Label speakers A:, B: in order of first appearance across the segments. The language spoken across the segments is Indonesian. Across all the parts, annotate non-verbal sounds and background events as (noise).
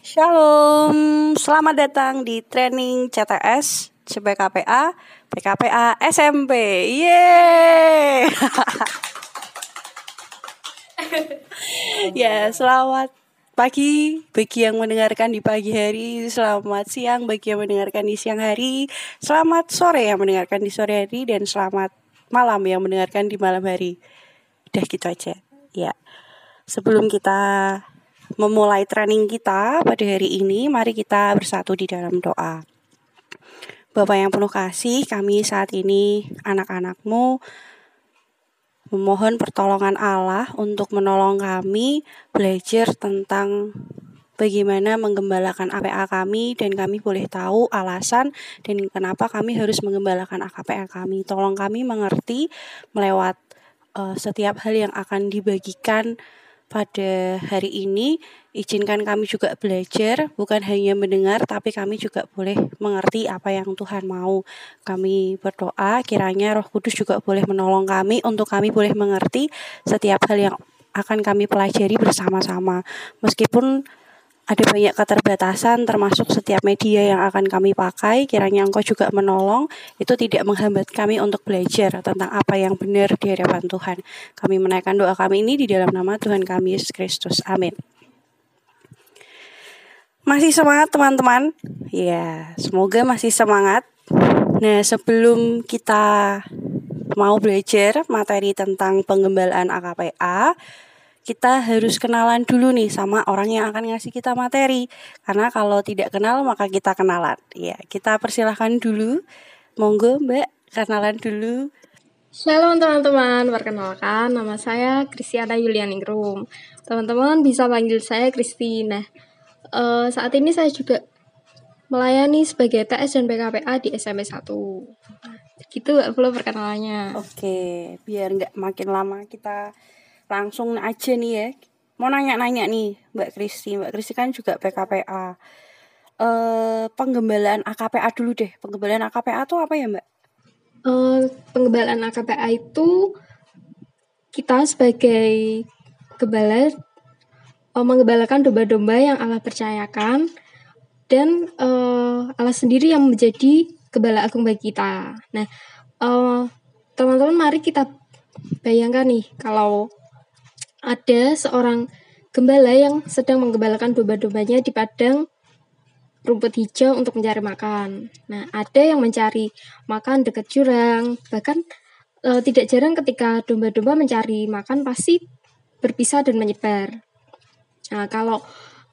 A: Shalom, selamat datang di training CTS CPKPA PKPA SMP. Yeay. (laughs) ya, selamat pagi bagi yang mendengarkan di pagi hari, selamat siang bagi yang mendengarkan di siang hari, selamat sore yang mendengarkan di sore hari dan selamat malam yang mendengarkan di malam hari. Udah gitu aja. Ya. Sebelum kita memulai training kita pada hari ini, mari kita bersatu di dalam doa. Bapak yang penuh kasih, kami saat ini anak-anakmu memohon pertolongan Allah untuk menolong kami belajar tentang bagaimana menggembalakan APA kami dan kami boleh tahu alasan dan kenapa kami harus menggembalakan AKPA kami. Tolong kami mengerti melewat uh, setiap hal yang akan dibagikan pada hari ini izinkan kami juga belajar bukan hanya mendengar tapi kami juga boleh mengerti apa yang Tuhan mau. Kami berdoa kiranya Roh Kudus juga boleh menolong kami untuk kami boleh mengerti setiap hal yang akan kami pelajari bersama-sama. Meskipun ada banyak keterbatasan termasuk setiap media yang akan kami pakai kiranya engkau juga menolong itu tidak menghambat kami untuk belajar tentang apa yang benar di hadapan Tuhan. Kami menaikkan doa kami ini di dalam nama Tuhan kami Yesus Kristus. Amin. Masih semangat teman-teman? Ya semoga masih semangat. Nah sebelum kita mau belajar materi tentang pengembalaan AKPA kita harus kenalan dulu nih sama orang yang akan ngasih kita materi. Karena kalau tidak kenal maka kita kenalan. Ya, kita persilahkan dulu. Monggo Mbak, kenalan dulu.
B: Shalom teman-teman, perkenalkan nama saya Kristiana Yulianingrum. Teman-teman bisa panggil saya Kristina. Uh, saat ini saya juga melayani sebagai TS dan PKPA di SMP 1. Gitu perlu perkenalannya.
A: Oke, biar nggak makin lama kita langsung aja nih ya. Mau nanya-nanya nih Mbak Kristi. Mbak Kristi kan juga PKPA eh penggembalaan AKPA dulu deh. Penggembalaan AKPA itu apa ya Mbak?
B: Uh, penggembalaan AKPA itu kita sebagai gembala uh, menggembalakan domba-domba yang Allah percayakan dan uh, Allah sendiri yang menjadi gembala agung bagi kita. Nah, teman-teman uh, mari kita bayangkan nih kalau ada seorang gembala yang sedang menggembalakan domba-dombanya di padang rumput hijau untuk mencari makan. Nah, ada yang mencari makan dekat jurang, bahkan e, tidak jarang ketika domba-domba mencari makan pasti berpisah dan menyebar. Nah, kalau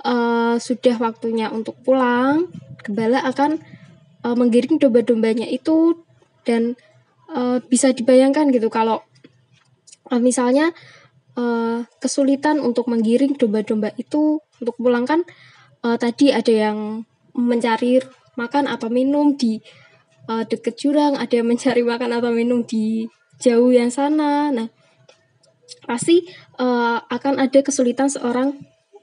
B: e, sudah waktunya untuk pulang, gembala akan e, menggiring domba-dombanya itu dan e, bisa dibayangkan gitu kalau e, misalnya uh, kesulitan untuk menggiring domba-domba itu untuk pulang kan uh, tadi ada yang mencari makan atau minum di uh, dekat jurang, ada yang mencari makan atau minum di jauh yang sana. Nah, pasti uh, akan ada kesulitan seorang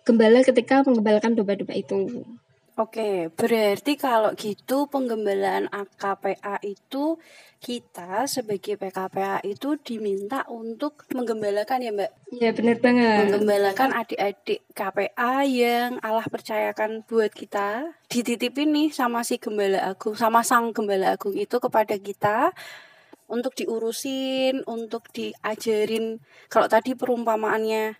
B: gembala ketika menggembalakan domba-domba itu.
A: Oke, berarti kalau gitu penggembalaan AKPA itu kita sebagai PKPA itu diminta untuk menggembalakan ya Mbak?
B: Iya benar banget.
A: Menggembalakan adik-adik KPA yang Allah percayakan buat kita dititipin nih sama si Gembala Agung, sama Sang Gembala Agung itu kepada kita untuk diurusin, untuk diajarin. Kalau tadi perumpamaannya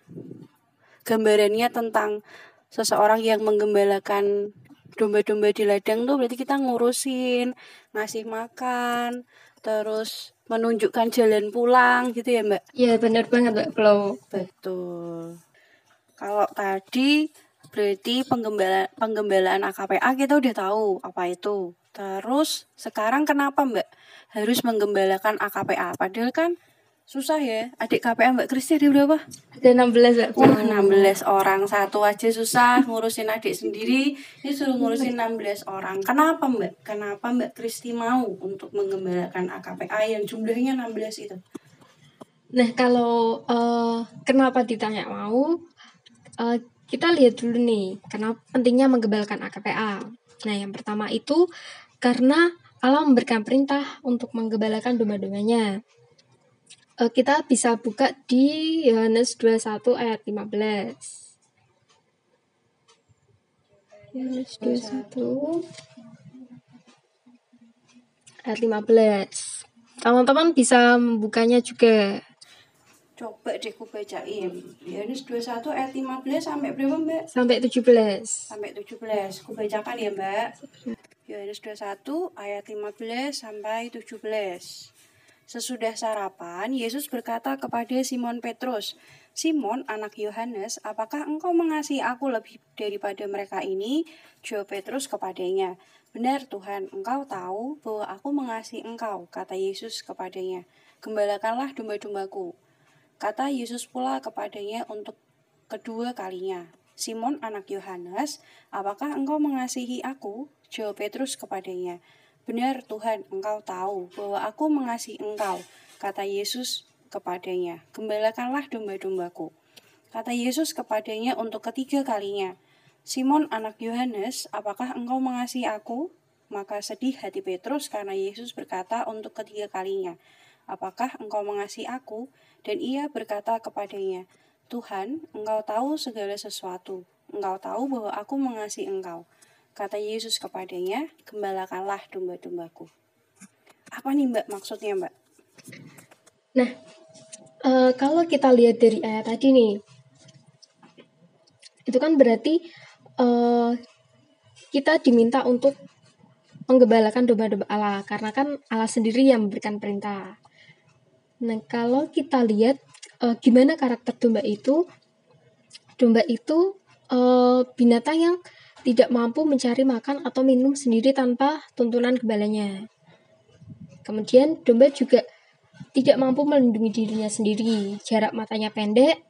A: gambarannya tentang seseorang yang menggembalakan domba-domba di ladang tuh berarti kita ngurusin ngasih makan terus menunjukkan jalan pulang gitu ya mbak?
B: Iya benar banget mbak Flo
A: betul. Kalau tadi berarti penggembalaan penggembalaan AKPA kita udah tahu apa itu. Terus sekarang kenapa mbak harus menggembalakan AKPA padahal kan susah ya adik KPM Mbak Kristi ada berapa?
B: Ada 16 Mbak.
A: Wah 16 orang satu aja susah ngurusin adik sendiri ini suruh ngurusin 16 orang kenapa Mbak? Kenapa Mbak Kristi mau untuk mengembalakan AKPA yang jumlahnya 16 itu?
B: Nah kalau uh, kenapa ditanya mau uh, kita lihat dulu nih kenapa pentingnya menggembalakan AKPA. Nah yang pertama itu karena Allah memberikan perintah untuk menggembalakan domba-dombanya uh, kita bisa buka di Yohanes 21 ayat 15. Yohanes 21 ayat 15. Teman-teman bisa membukanya juga.
A: Coba deh ku bacain. Yohanes 21 ayat 15 sampai berapa, Mbak?
B: Sampai 17.
A: Sampai 17. Ku bacakan ya, Mbak. Yohanes 21 ayat 15 sampai 17. Sesudah sarapan, Yesus berkata kepada Simon Petrus, Simon, anak Yohanes, apakah engkau mengasihi aku lebih daripada mereka ini? Jawab Petrus kepadanya, Benar Tuhan, engkau tahu bahwa aku mengasihi engkau, kata Yesus kepadanya. Gembalakanlah domba-dombaku. Kata Yesus pula kepadanya untuk kedua kalinya, Simon anak Yohanes, apakah engkau mengasihi aku? Jawab Petrus kepadanya, Benar Tuhan, engkau tahu bahwa aku mengasihi engkau. Kata Yesus kepadanya, Gembalakanlah domba-dombaku. Kata Yesus kepadanya untuk ketiga kalinya, Simon anak Yohanes, apakah engkau mengasihi aku? Maka sedih hati Petrus karena Yesus berkata untuk ketiga kalinya, Apakah engkau mengasihi aku? Dan ia berkata kepadanya, Tuhan, engkau tahu segala sesuatu. Engkau tahu bahwa aku mengasihi engkau. Kata Yesus kepadanya, gembalakanlah domba-dombaku. Apa nih mbak maksudnya mbak?
B: Nah, uh, kalau kita lihat dari ayat tadi nih, itu kan berarti uh, kita diminta untuk menggembalakan domba-domba Allah, karena kan Allah sendiri yang memberikan perintah. Nah, kalau kita lihat uh, gimana karakter domba itu, domba itu uh, binatang yang tidak mampu mencari makan atau minum sendiri tanpa tuntunan gembalanya. Kemudian domba juga tidak mampu melindungi dirinya sendiri, jarak matanya pendek,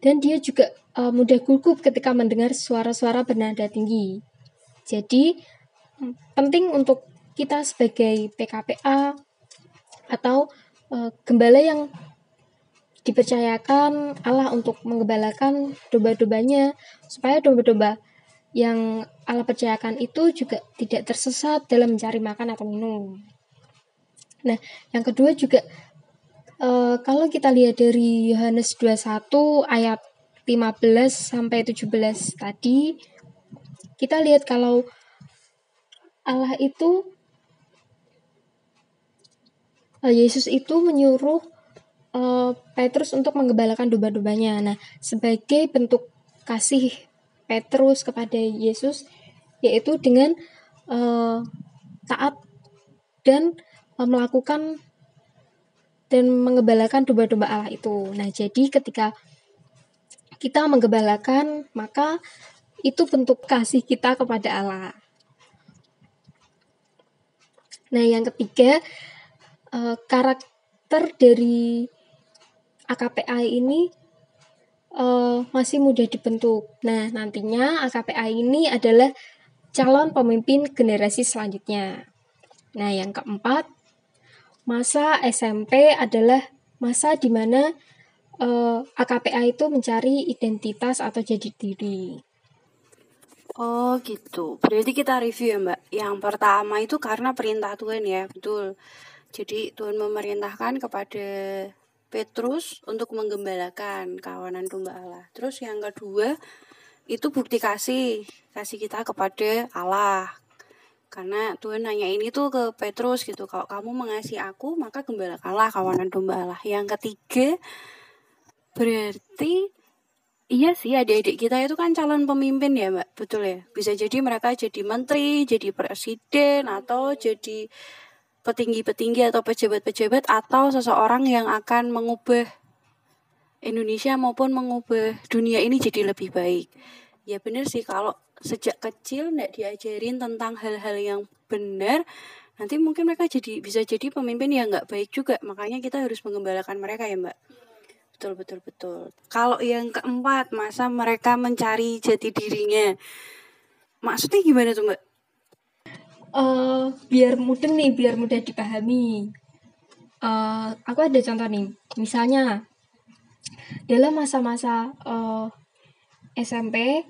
B: dan dia juga uh, mudah gugup ketika mendengar suara-suara bernada tinggi. Jadi penting untuk kita sebagai PKPA atau uh, gembala yang dipercayakan Allah untuk menggembalakan domba-dombanya supaya domba-domba yang Allah percayakan itu juga tidak tersesat dalam mencari makan atau minum. Nah, yang kedua juga e, kalau kita lihat dari Yohanes 21 ayat 15 sampai 17 tadi, kita lihat kalau Allah itu e, Yesus itu menyuruh e, Petrus untuk menggembalakan domba-dombanya. Nah, sebagai bentuk kasih Petrus kepada Yesus yaitu dengan uh, taat dan uh, melakukan dan mengembalakan domba-domba Allah itu. Nah, jadi ketika kita menggembalakan, maka itu bentuk kasih kita kepada Allah. Nah, yang ketiga, uh, karakter dari AKPI ini uh, masih mudah dibentuk. Nah, nantinya AKPA ini adalah calon pemimpin generasi selanjutnya. Nah, yang keempat, masa SMP adalah masa di mana uh, eh, AKPA itu mencari identitas atau jadi diri.
A: Oh gitu, berarti kita review ya mbak. Yang pertama itu karena perintah Tuhan ya, betul. Jadi Tuhan memerintahkan kepada Petrus untuk menggembalakan kawanan domba Allah. Terus yang kedua itu bukti kasih, kasih kita kepada Allah. Karena Tuhan nanya ini tuh ke Petrus gitu, kalau kamu mengasihi aku, maka gembalakanlah kawanan domba Allah. Yang ketiga berarti Iya sih, adik-adik kita itu kan calon pemimpin ya, Mbak. Betul ya? Bisa jadi mereka jadi menteri, jadi presiden, atau jadi petinggi-petinggi atau pejabat-pejabat atau seseorang yang akan mengubah Indonesia maupun mengubah dunia ini jadi lebih baik. Ya benar sih kalau sejak kecil nggak diajarin tentang hal-hal yang benar, nanti mungkin mereka jadi bisa jadi pemimpin yang nggak baik juga. Makanya kita harus mengembalakan mereka ya mbak. Betul betul betul. Kalau yang keempat masa mereka mencari jati dirinya, maksudnya gimana tuh mbak?
B: Uh, biar mudah nih, biar mudah dipahami. Uh, aku ada contoh nih, misalnya dalam masa-masa uh, SMP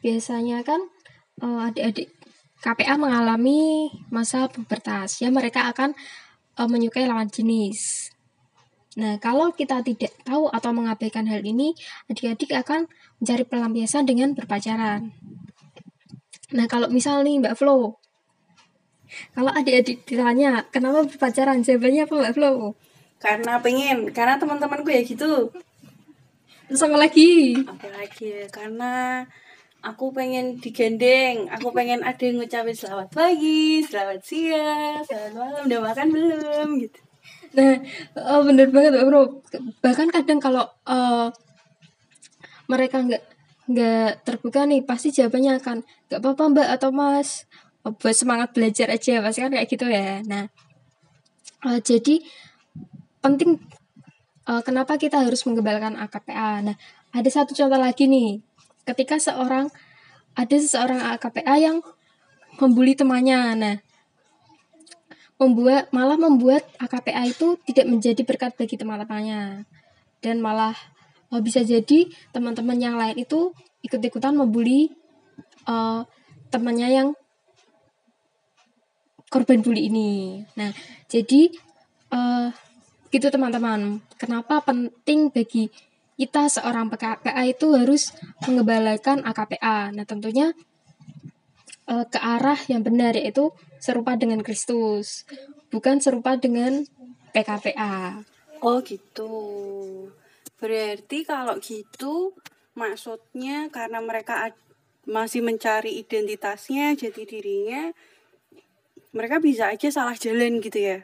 B: biasanya kan uh, adik-adik KPA mengalami masa pubertas, ya mereka akan uh, menyukai lawan jenis. Nah, kalau kita tidak tahu atau mengabaikan hal ini, adik-adik akan mencari pelampiasan dengan berpacaran. Nah, kalau misal nih Mbak Flo, kalau adik-adik ditanya, kenapa berpacaran? Jawabannya apa Mbak Flo?
A: Karena pengen, karena teman-temanku ya gitu.
B: Terus apa lagi?
A: Apalagi ya, karena aku pengen digandeng, aku pengen ada yang ngucapin selamat pagi, selamat siang, selamat malam, udah makan belum gitu.
B: Nah, oh, bener banget Mbak Bro. Bahkan kadang kalau eh, mereka nggak nggak terbuka nih, pasti jawabannya akan nggak apa-apa Mbak atau Mas. Oh, buat semangat belajar aja, pasti kan kayak gitu ya. Nah, eh, jadi penting eh, kenapa kita harus mengembalikan AKPA. Nah, ada satu contoh lagi nih. Ketika seorang ada seseorang AKPA yang membuli temannya. Nah, membuat malah membuat AKPA itu tidak menjadi berkat bagi teman-temannya dan malah oh, bisa jadi teman-teman yang lain itu ikut-ikutan membuli uh, temannya yang korban bully ini. Nah, jadi uh, gitu teman-teman. Kenapa penting bagi kita seorang PKPA itu harus mengembalikan AKPA. Nah, tentunya uh, ke arah yang benar yaitu serupa dengan Kristus, bukan serupa dengan PKPA.
A: Oh gitu. Berarti kalau gitu maksudnya karena mereka masih mencari identitasnya, jati dirinya, mereka bisa aja salah jalan gitu ya.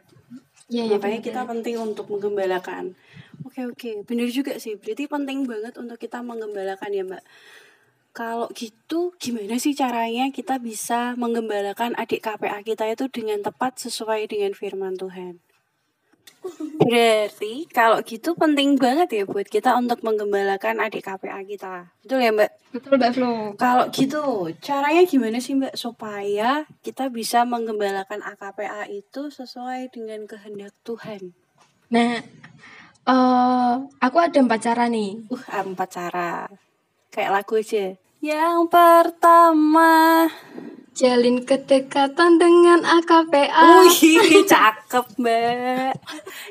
A: Ya, ya Makanya kita penting untuk menggembalakan. Oke oke, benar juga sih. Berarti penting banget untuk kita menggembalakan ya Mbak. Kalau gitu, gimana sih caranya kita bisa menggembalakan adik KPA kita itu dengan tepat sesuai dengan firman Tuhan? Berarti kalau gitu penting banget ya buat kita untuk menggembalakan adik KPA kita. Betul ya Mbak?
B: Betul Mbak Flo.
A: Kalau gitu, caranya gimana sih Mbak supaya kita bisa menggembalakan AKPA itu sesuai dengan kehendak Tuhan?
B: Nah, uh, aku ada empat cara nih.
A: Uh, empat cara. Kayak lagu aja. Yang pertama
B: Jalin kedekatan dengan AKPA
A: Wih, (laughs) cakep mbak.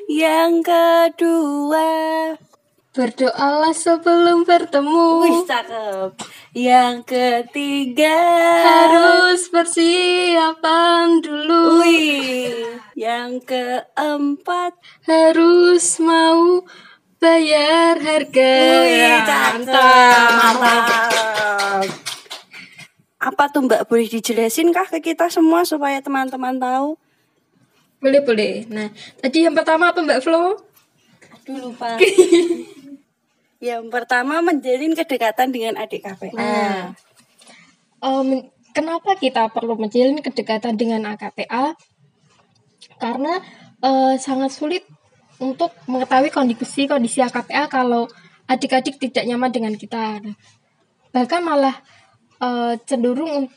A: Yang kedua.
B: Berdoalah sebelum bertemu.
A: Wih, cakep. Yang ketiga.
B: Harus persiapan dulu.
A: Wih Yang keempat.
B: Harus mau bayar harga.
A: Wih, mantap, mantap. Apa tuh Mbak boleh dijelasin kah ke kita semua supaya teman-teman tahu?
B: Boleh boleh. Nah tadi yang pertama apa Mbak Flo?
A: Aduh lupa. (laughs) yang pertama menjalin kedekatan dengan adik KPA. Nah,
B: um, kenapa kita perlu menjalin kedekatan dengan AKPA? Karena uh, sangat sulit untuk mengetahui kondisi kondisi AKPA kalau adik-adik tidak nyaman dengan kita. Bahkan malah uh, cenderung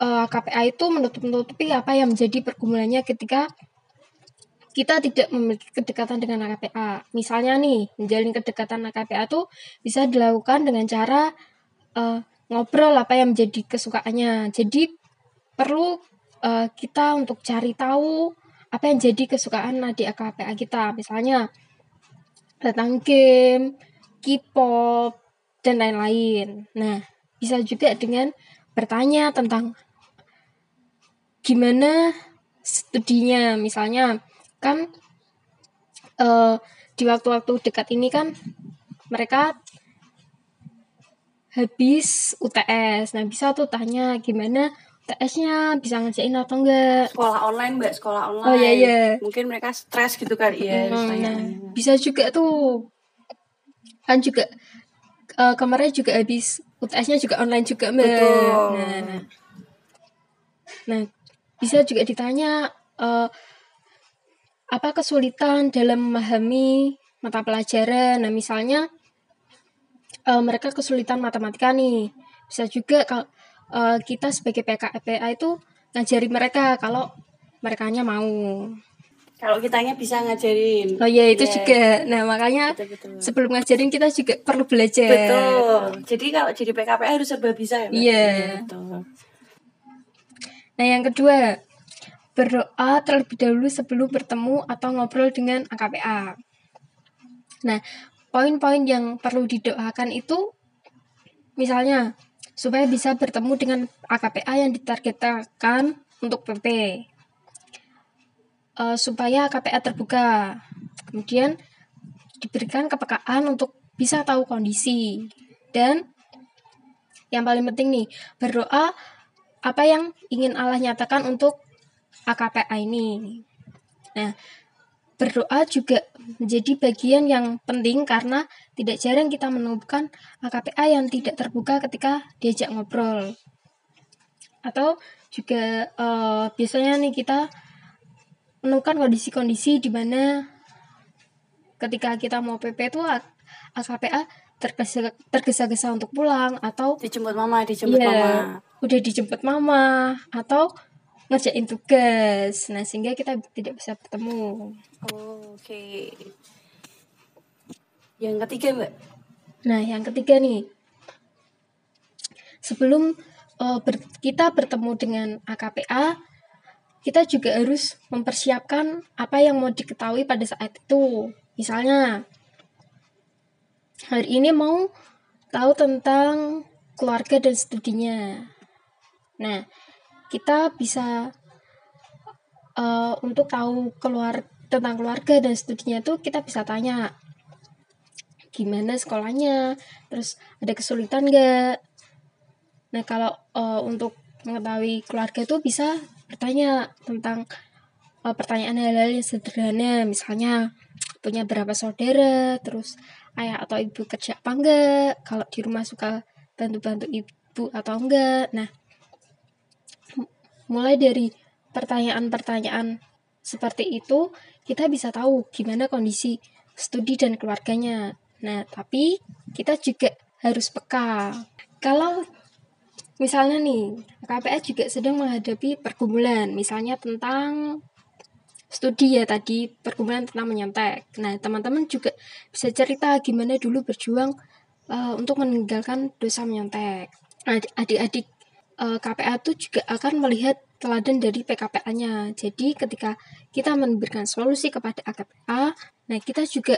B: uh, KPA itu menutup-nutupi apa yang menjadi pergumulannya ketika kita tidak memiliki kedekatan dengan AKPA. Misalnya nih, menjalin kedekatan AKPA itu bisa dilakukan dengan cara uh, ngobrol apa yang menjadi kesukaannya. Jadi perlu uh, kita untuk cari tahu apa yang jadi kesukaan di AKPA kita misalnya tentang game, K-pop dan lain-lain. Nah, bisa juga dengan bertanya tentang gimana studinya misalnya kan uh, di waktu-waktu dekat ini kan mereka habis UTS. Nah, bisa tuh tanya gimana TS-nya bisa ngerjain atau enggak?
A: Sekolah online, Mbak, sekolah online.
B: Oh iya iya.
A: Mungkin mereka stres gitu kan. Iya,
B: hmm, nah, bisa juga tuh. Kan juga uh, kemarin juga habis UTS-nya juga online juga, Mbak. Betul. Nah, nah, bisa juga ditanya uh, apa kesulitan dalam memahami mata pelajaran. Nah, misalnya uh, mereka kesulitan matematika nih. Bisa juga kalau uh, kita sebagai PKPA itu ngajari mereka kalau mereka mau.
A: Kalau kitanya bisa ngajarin.
B: Oh iya itu yeah. juga. Nah makanya betul, betul. sebelum ngajarin kita juga perlu belajar.
A: Betul. Jadi kalau jadi PKPA harus serba bisa ya.
B: Iya. Yeah. Betul. Nah yang kedua berdoa terlebih dahulu sebelum bertemu atau ngobrol dengan AKPA. Nah poin-poin yang perlu didoakan itu misalnya supaya bisa bertemu dengan AKPA yang ditargetkan untuk PP. Uh, supaya AKPA terbuka. Kemudian diberikan kepekaan untuk bisa tahu kondisi dan yang paling penting nih berdoa apa yang ingin Allah nyatakan untuk AKPA ini. Nah, berdoa juga menjadi bagian yang penting karena tidak jarang kita menemukan AKPA yang tidak terbuka ketika diajak ngobrol. Atau juga uh, biasanya nih kita menemukan kondisi-kondisi di mana ketika kita mau PP itu AKPA tergesa tergesa-gesa untuk pulang atau
A: dijemput mama dijemput yeah, mama.
B: udah dijemput mama atau ngerjain tugas. Nah sehingga kita tidak bisa bertemu.
A: Oh, oke. Okay. yang ketiga mbak?
B: Nah yang ketiga nih. Sebelum uh, ber, kita bertemu dengan AKPA kita juga harus mempersiapkan apa yang mau diketahui pada saat itu misalnya Hari ini mau tahu tentang keluarga dan studinya. Nah, kita bisa uh, untuk tahu keluar tentang keluarga dan studinya itu kita bisa tanya gimana sekolahnya, terus ada kesulitan nggak? Nah, kalau uh, untuk mengetahui keluarga itu bisa bertanya tentang uh, pertanyaan hal-hal yang sederhana, misalnya punya berapa saudara, terus ayah atau ibu kerja apa enggak? Kalau di rumah suka bantu-bantu ibu atau enggak? Nah mulai dari pertanyaan-pertanyaan seperti itu kita bisa tahu gimana kondisi studi dan keluarganya. Nah tapi kita juga harus peka. Kalau misalnya nih KPS juga sedang menghadapi pergumulan misalnya tentang studi ya tadi perkumpulan tentang menyontek. Nah, teman-teman juga bisa cerita gimana dulu berjuang uh, untuk meninggalkan dosa menyontek. Adik-adik uh, KPA itu juga akan melihat teladan dari PKPA-nya. Jadi, ketika kita memberikan solusi kepada AKPA, nah kita juga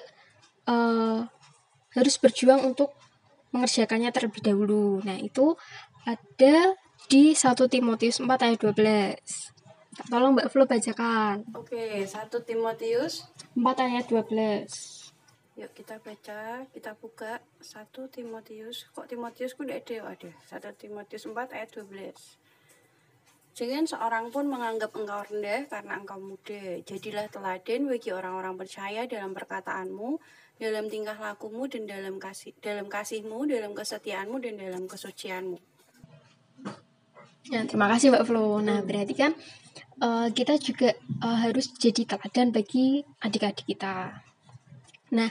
B: uh, harus berjuang untuk mengerjakannya terlebih dahulu. Nah, itu ada di 1 Timotius 4 ayat 12. Tolong Mbak Flo bacakan.
A: Oke, 1 Timotius
B: 4 ayat 12.
A: Yuk kita baca, kita buka 1 Timotius. Kok Timotius ku tidak ada? Ada. 1 Timotius 4 ayat 12. Jangan seorang pun menganggap engkau rendah karena engkau muda. Jadilah teladan bagi orang-orang percaya dalam perkataanmu, dalam tingkah lakumu dan dalam kasih dalam kasihmu, dalam kesetiaanmu dan dalam kesucianmu.
B: Ya, terima kasih Mbak Flo. Nah, berarti kan uh, kita juga uh, harus jadi teladan bagi adik-adik kita. Nah,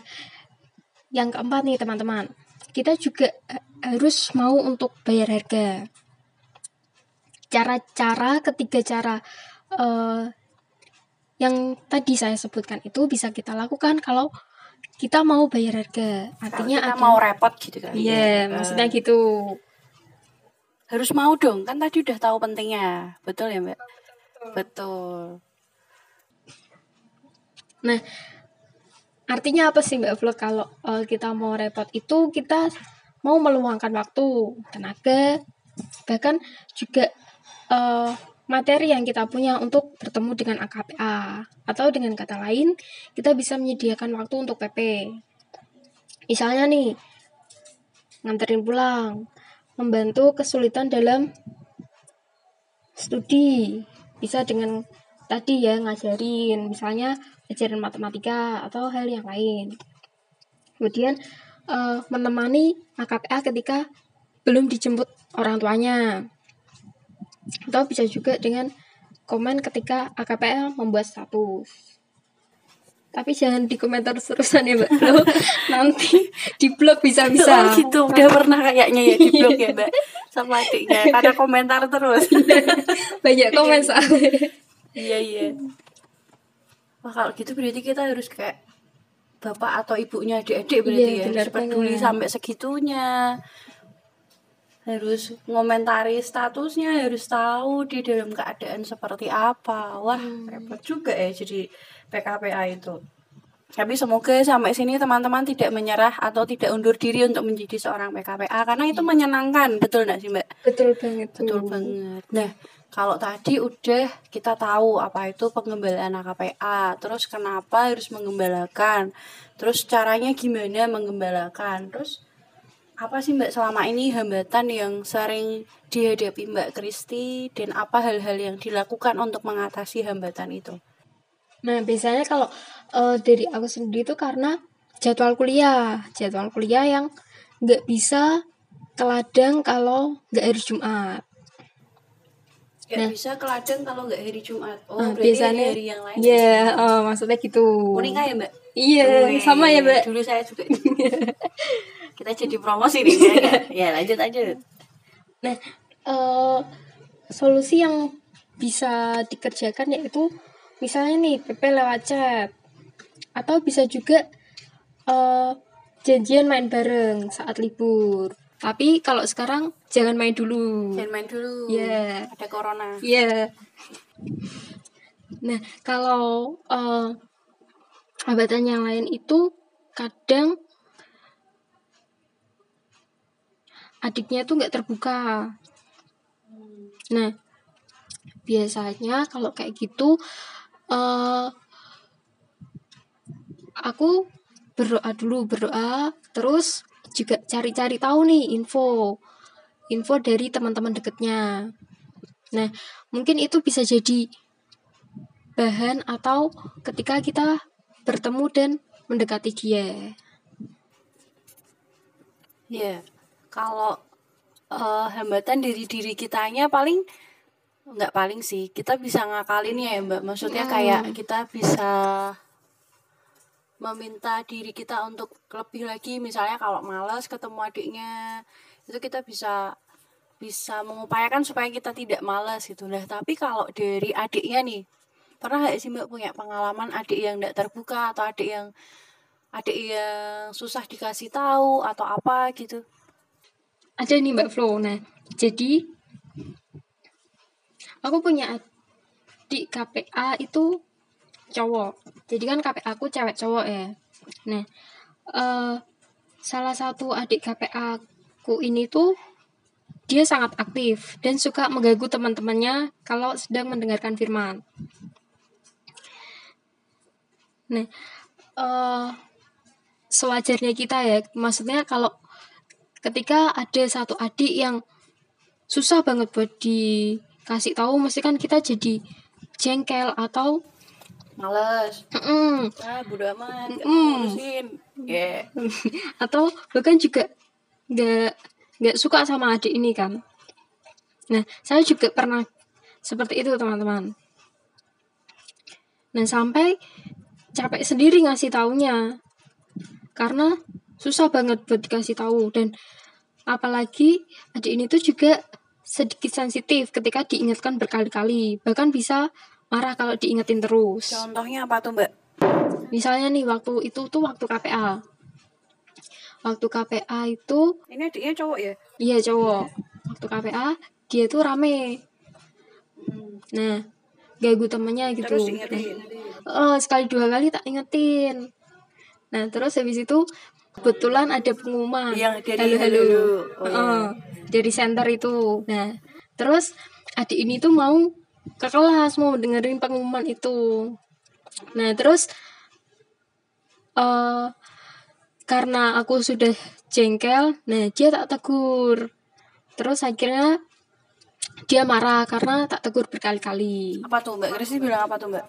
B: yang keempat nih teman-teman, kita juga uh, harus mau untuk bayar harga. Cara-cara ketiga cara uh, yang tadi saya sebutkan itu bisa kita lakukan kalau kita mau bayar harga. Artinya
A: kita ada, mau repot gitu kan?
B: Iya, yeah, maksudnya gitu.
A: Harus mau dong, kan tadi udah tahu pentingnya, betul ya Mbak? Betul.
B: Nah, artinya apa sih Mbak Flo kalau uh, kita mau repot itu kita mau meluangkan waktu, tenaga, bahkan juga uh, materi yang kita punya untuk bertemu dengan AKPA atau dengan kata lain kita bisa menyediakan waktu untuk PP. Misalnya nih nganterin pulang, membantu kesulitan dalam studi. Bisa dengan tadi ya ngajarin. Misalnya ajaran matematika atau hal yang lain. Kemudian uh, menemani AKPA ketika belum dijemput orang tuanya. Atau bisa juga dengan komen ketika AKPA membuat status tapi jangan di komentar terusan ya mbak. Lo nanti di blog bisa bisa
A: oh, gitu. Udah pernah kayaknya ya di blog ya mbak. Sama adiknya. Karena komentar terus. (laughs)
B: Banyak komen soalnya.
A: Iya iya. Wah kalau gitu berarti kita harus kayak bapak atau ibunya adik-adik berarti iya, ya. harus peduli sampai segitunya. Harus ngomentari statusnya harus tahu di dalam keadaan seperti apa. Wah hmm. repot juga ya jadi PKPA itu Tapi semoga sampai sini teman-teman tidak menyerah atau tidak undur diri untuk menjadi seorang PKPA karena itu menyenangkan, betul nggak sih Mbak?
B: Betul banget.
A: Betul banget. Nah, kalau tadi udah kita tahu apa itu pengembalaan AKPA, terus kenapa harus mengembalakan, terus caranya gimana mengembalakan, terus apa sih Mbak selama ini hambatan yang sering dihadapi Mbak Kristi dan apa hal-hal yang dilakukan untuk mengatasi hambatan itu?
B: Nah, biasanya kalau uh, dari aku sendiri itu karena jadwal kuliah, jadwal kuliah yang nggak bisa ke ladang kalau nggak hari Jumat.
A: Gak nah, bisa ke ladang kalau nggak hari Jumat. Oh,
B: nah,
A: biasanya hari yang lain.
B: Iya, yeah, oh, maksudnya gitu.
A: Kuninga ya, Mbak?
B: Iya, yeah, sama ya, Mbak.
A: Dulu saya juga. (laughs) Kita jadi promosi nih. ya, ya lanjut lanjut.
B: Nah, uh, solusi yang bisa dikerjakan yaitu misalnya nih PP lewat chat. Atau bisa juga uh, janjian main bareng saat libur. Tapi kalau sekarang jangan main dulu.
A: Jangan main dulu.
B: Ya yeah.
A: ada corona.
B: Ya yeah. nah kalau uh, abatan yang lain itu kadang adiknya tuh nggak terbuka. Nah biasanya kalau kayak gitu uh, aku berdoa dulu berdoa terus juga cari-cari tahu nih info info dari teman-teman deketnya. Nah mungkin itu bisa jadi bahan atau ketika kita bertemu dan mendekati dia.
A: Ya kalau uh, hambatan dari diri kitanya paling nggak paling sih kita bisa ngakalin ya mbak. Maksudnya hmm. kayak kita bisa meminta diri kita untuk lebih lagi. Misalnya kalau males ketemu adiknya itu kita bisa bisa mengupayakan supaya kita tidak malas gitu. Lah tapi kalau dari adiknya nih pernah nggak sih mbak punya pengalaman adik yang tidak terbuka atau adik yang adik yang susah dikasih tahu atau apa gitu?
B: Ada nih mbak Flo. Nah jadi aku punya adik KPA itu cowok. Jadi kan KPA aku cewek cowok ya. Nah uh, salah satu adik KPA aku ini tuh dia sangat aktif dan suka mengganggu teman-temannya kalau sedang mendengarkan firman. Nah, uh, sewajarnya kita ya, maksudnya kalau ketika ada satu adik yang susah banget buat di kasih tahu mesti kan kita jadi jengkel atau
A: males.
B: Mm
A: ah bodo amat mm yeah. (laughs)
B: atau bahkan juga nggak nggak suka sama adik ini kan? Nah saya juga pernah seperti itu teman-teman. Nah sampai capek sendiri ngasih taunya. Karena susah banget buat dikasih tahu. Dan apalagi adik ini tuh juga sedikit sensitif ketika diingatkan berkali-kali, bahkan bisa marah kalau diingetin terus.
A: Contohnya apa tuh, Mbak?
B: Misalnya nih waktu itu tuh waktu KPA. Waktu KPA itu
A: Ini adiknya cowok ya?
B: Iya, cowok. Waktu KPA dia tuh rame. Nah, ganggu temennya gitu.
A: Terus.
B: Nah, oh, sekali dua kali tak ingetin. Nah, terus habis itu kebetulan ada pengumuman.
A: Yang dari halo halo. halo.
B: Oh, iya. uh, dari center itu. Nah terus adik ini tuh mau ke kelas mau dengerin pengumuman itu. Nah terus uh, karena aku sudah jengkel nah dia tak tegur. Terus akhirnya dia marah karena tak tegur berkali-kali.
A: Apa tuh mbak Kristi bilang apa tuh mbak?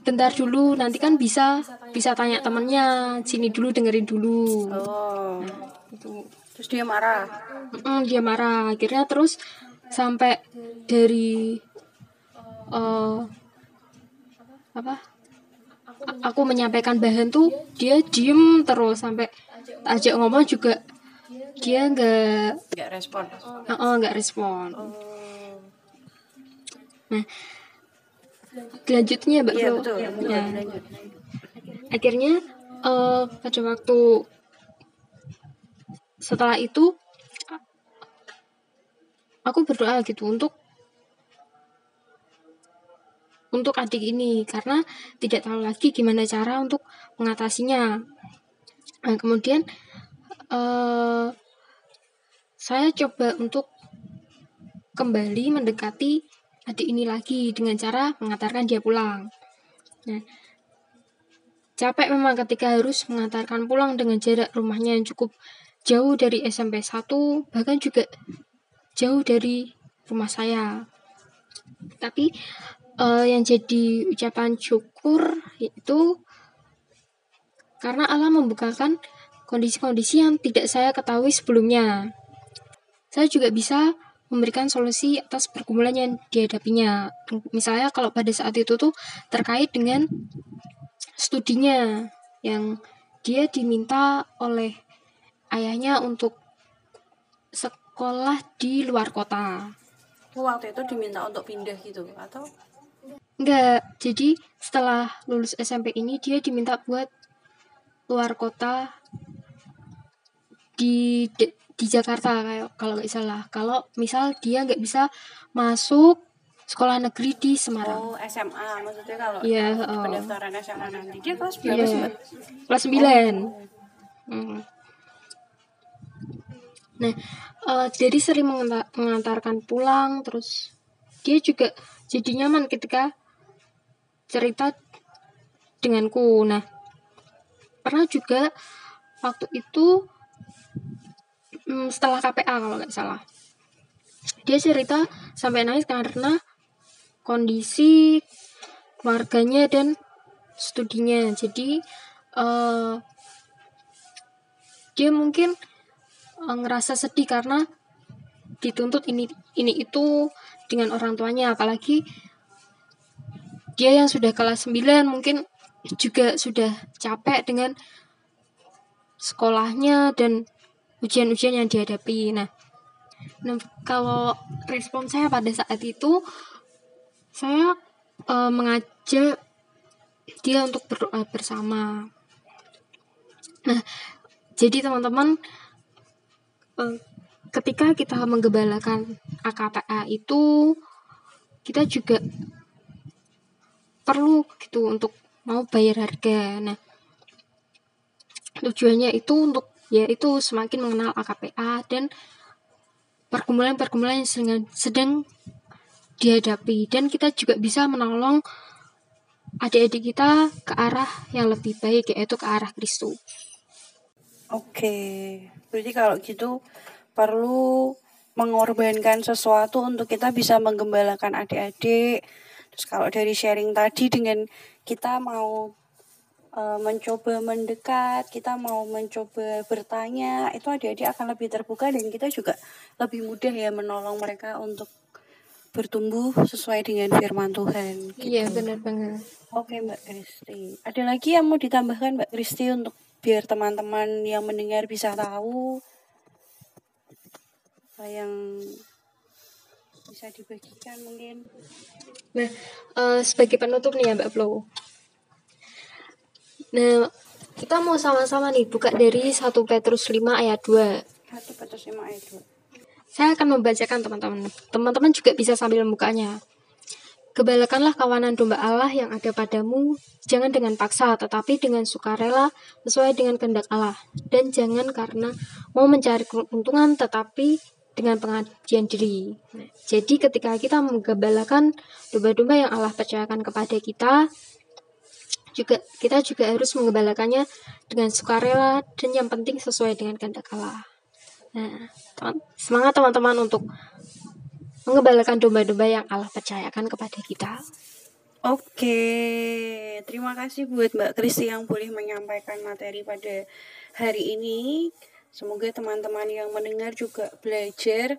B: Bentar dulu nanti kan bisa bisa tanya temennya sini dulu dengerin dulu.
A: Oh nah, itu terus dia marah.
B: Mm, dia marah. Akhirnya terus sampai dari uh, apa? Aku menyampaikan bahan tuh dia diem terus sampai ajak ngomong juga dia nggak
A: nggak respon.
B: Uh, uh, nggak respon. Oh. nah selanjutnya mbak
A: ya, betul, ya.
B: akhirnya uh, pada waktu setelah itu aku berdoa gitu untuk untuk adik ini karena tidak tahu lagi gimana cara untuk mengatasinya. Nah, kemudian uh, saya coba untuk kembali mendekati adik ini lagi dengan cara mengantarkan dia pulang. Nah, capek memang ketika harus mengantarkan pulang dengan jarak rumahnya yang cukup jauh dari SMP 1, bahkan juga jauh dari rumah saya. Tapi uh, yang jadi ucapan syukur yaitu karena Allah membukakan kondisi-kondisi yang tidak saya ketahui sebelumnya. Saya juga bisa memberikan solusi atas pergumulan yang dihadapinya. Misalnya kalau pada saat itu tuh terkait dengan studinya yang dia diminta oleh ayahnya untuk sekolah di luar kota.
A: Waktu itu diminta untuk pindah gitu atau?
B: Enggak, jadi setelah lulus SMP ini dia diminta buat luar kota di di Jakarta kayak kalau nggak salah. Kalau misal dia nggak bisa masuk sekolah negeri di Semarang.
A: Oh, SMA maksudnya kalau
B: yeah,
A: oh. pendaftaran SMA nanti. Dia kelas berapa
B: yeah.
A: sih,
B: Kelas 9. Oh. Hmm. Nah, uh, jadi sering mengantarkan pulang terus dia juga jadi nyaman ketika cerita denganku. Nah, pernah juga waktu itu hmm, setelah KPA kalau nggak salah dia cerita sampai nangis karena kondisi keluarganya dan studinya jadi uh, dia mungkin ngerasa sedih karena dituntut ini ini itu dengan orang tuanya apalagi dia yang sudah kelas 9 mungkin juga sudah capek dengan sekolahnya dan ujian-ujian yang dihadapi. Nah, nah kalau respon saya pada saat itu saya e, mengajak dia untuk berdoa bersama. Nah, jadi teman-teman ketika kita menggembalakan AKPA itu kita juga perlu gitu untuk mau bayar harga. Nah, tujuannya itu untuk yaitu semakin mengenal AKPA dan pergumulan-pergumulan yang sedang dihadapi dan kita juga bisa menolong adik-adik kita ke arah yang lebih baik yaitu ke arah Kristus.
A: Oke, berarti kalau gitu perlu mengorbankan sesuatu untuk kita bisa menggembalakan adik-adik. Terus kalau dari sharing tadi dengan kita mau uh, mencoba mendekat, kita mau mencoba bertanya, itu adik-adik akan lebih terbuka dan kita juga lebih mudah ya menolong mereka untuk bertumbuh sesuai dengan firman Tuhan.
B: Gitu. Iya benar banget.
A: Oke Mbak Kristi. Ada lagi yang mau ditambahkan Mbak Kristi untuk biar teman-teman yang mendengar bisa tahu apa yang bisa dibagikan mungkin.
B: Nah, uh, sebagai penutup nih ya Mbak Flo. Nah, kita mau sama-sama nih buka dari 1 Petrus 5 ayat 2.
A: 1 Petrus 5 ayat 2.
B: Saya akan membacakan teman-teman. Teman-teman juga bisa sambil membukanya. Kebalakanlah kawanan domba Allah yang ada padamu, jangan dengan paksa, tetapi dengan sukarela sesuai dengan kehendak Allah. Dan jangan karena mau mencari keuntungan, tetapi dengan pengajian diri. Jadi ketika kita menggembalakan domba-domba yang Allah percayakan kepada kita, juga kita juga harus mengembalakannya dengan sukarela dan yang penting sesuai dengan kehendak Allah. Nah, teman, semangat teman-teman untuk mengembalakan domba-domba yang Allah percayakan kepada kita.
A: Oke, terima kasih buat Mbak Kristi yang boleh menyampaikan materi pada hari ini. Semoga teman-teman yang mendengar juga belajar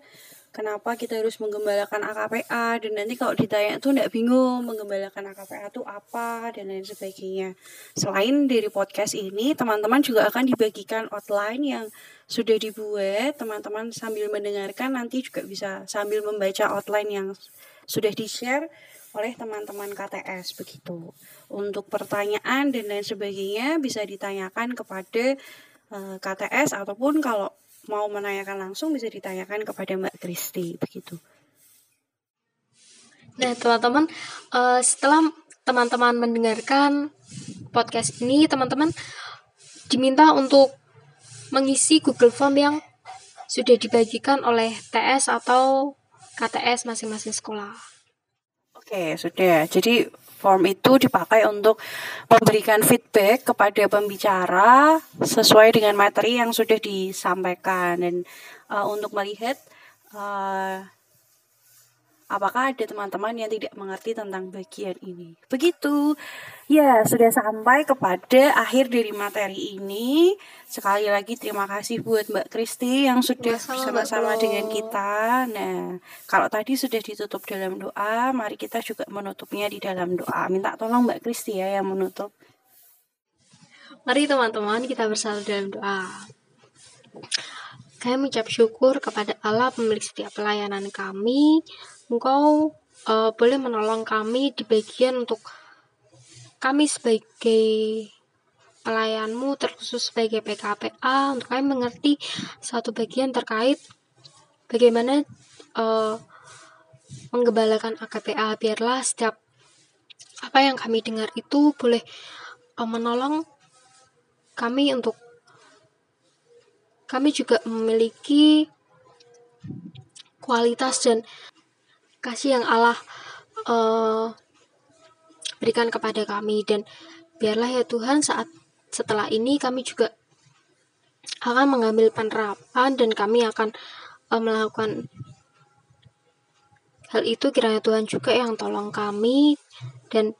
A: kenapa kita harus menggembalakan AKPA dan nanti kalau ditanya tuh nggak bingung menggembalakan AKPA itu apa dan lain sebagainya. Selain dari podcast ini, teman-teman juga akan dibagikan outline yang sudah dibuat. Teman-teman sambil mendengarkan nanti juga bisa sambil membaca outline yang sudah di-share oleh teman-teman KTS begitu. Untuk pertanyaan dan lain sebagainya bisa ditanyakan kepada eh, KTS ataupun kalau mau menanyakan langsung bisa ditanyakan kepada Mbak Kristi begitu.
B: Nah, teman-teman, uh, setelah teman-teman mendengarkan podcast ini, teman-teman diminta untuk mengisi Google Form yang sudah dibagikan oleh TS atau KTS masing-masing sekolah.
A: Oke, sudah. Jadi form itu dipakai untuk memberikan feedback kepada pembicara sesuai dengan materi yang sudah disampaikan. Dan uh, untuk melihat uh, apakah ada teman-teman yang tidak mengerti tentang bagian ini. Begitu. Ya, sudah sampai kepada akhir dari materi ini. Sekali lagi terima kasih buat Mbak Kristi yang sudah bersama-sama dengan kita. Nah, kalau tadi sudah ditutup dalam doa, mari kita juga menutupnya di dalam doa. Minta tolong Mbak Kristi ya yang menutup.
B: Mari teman-teman kita bersama dalam doa. Kami mengucap syukur kepada Allah pemilik setiap pelayanan kami engkau uh, boleh menolong kami di bagian untuk kami sebagai pelayanmu terkhusus sebagai PKPA untuk kami mengerti satu bagian terkait bagaimana uh, menggebalakan AKPA biarlah setiap apa yang kami dengar itu boleh uh, menolong kami untuk kami juga memiliki kualitas dan kasih yang Allah uh, berikan kepada kami. Dan biarlah ya Tuhan saat setelah ini kami juga akan mengambil penerapan dan kami akan uh, melakukan hal itu. Kiranya Tuhan juga yang tolong kami dan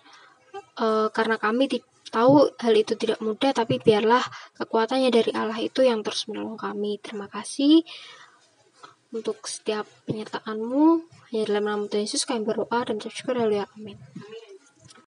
B: uh, karena kami tahu hal itu tidak mudah tapi biarlah kekuatannya dari Allah itu yang terus menolong kami. Terima kasih untuk setiap penyertaanmu hanya dalam nama Tuhan Yesus kami berdoa dan bersyukur haleluya. Amin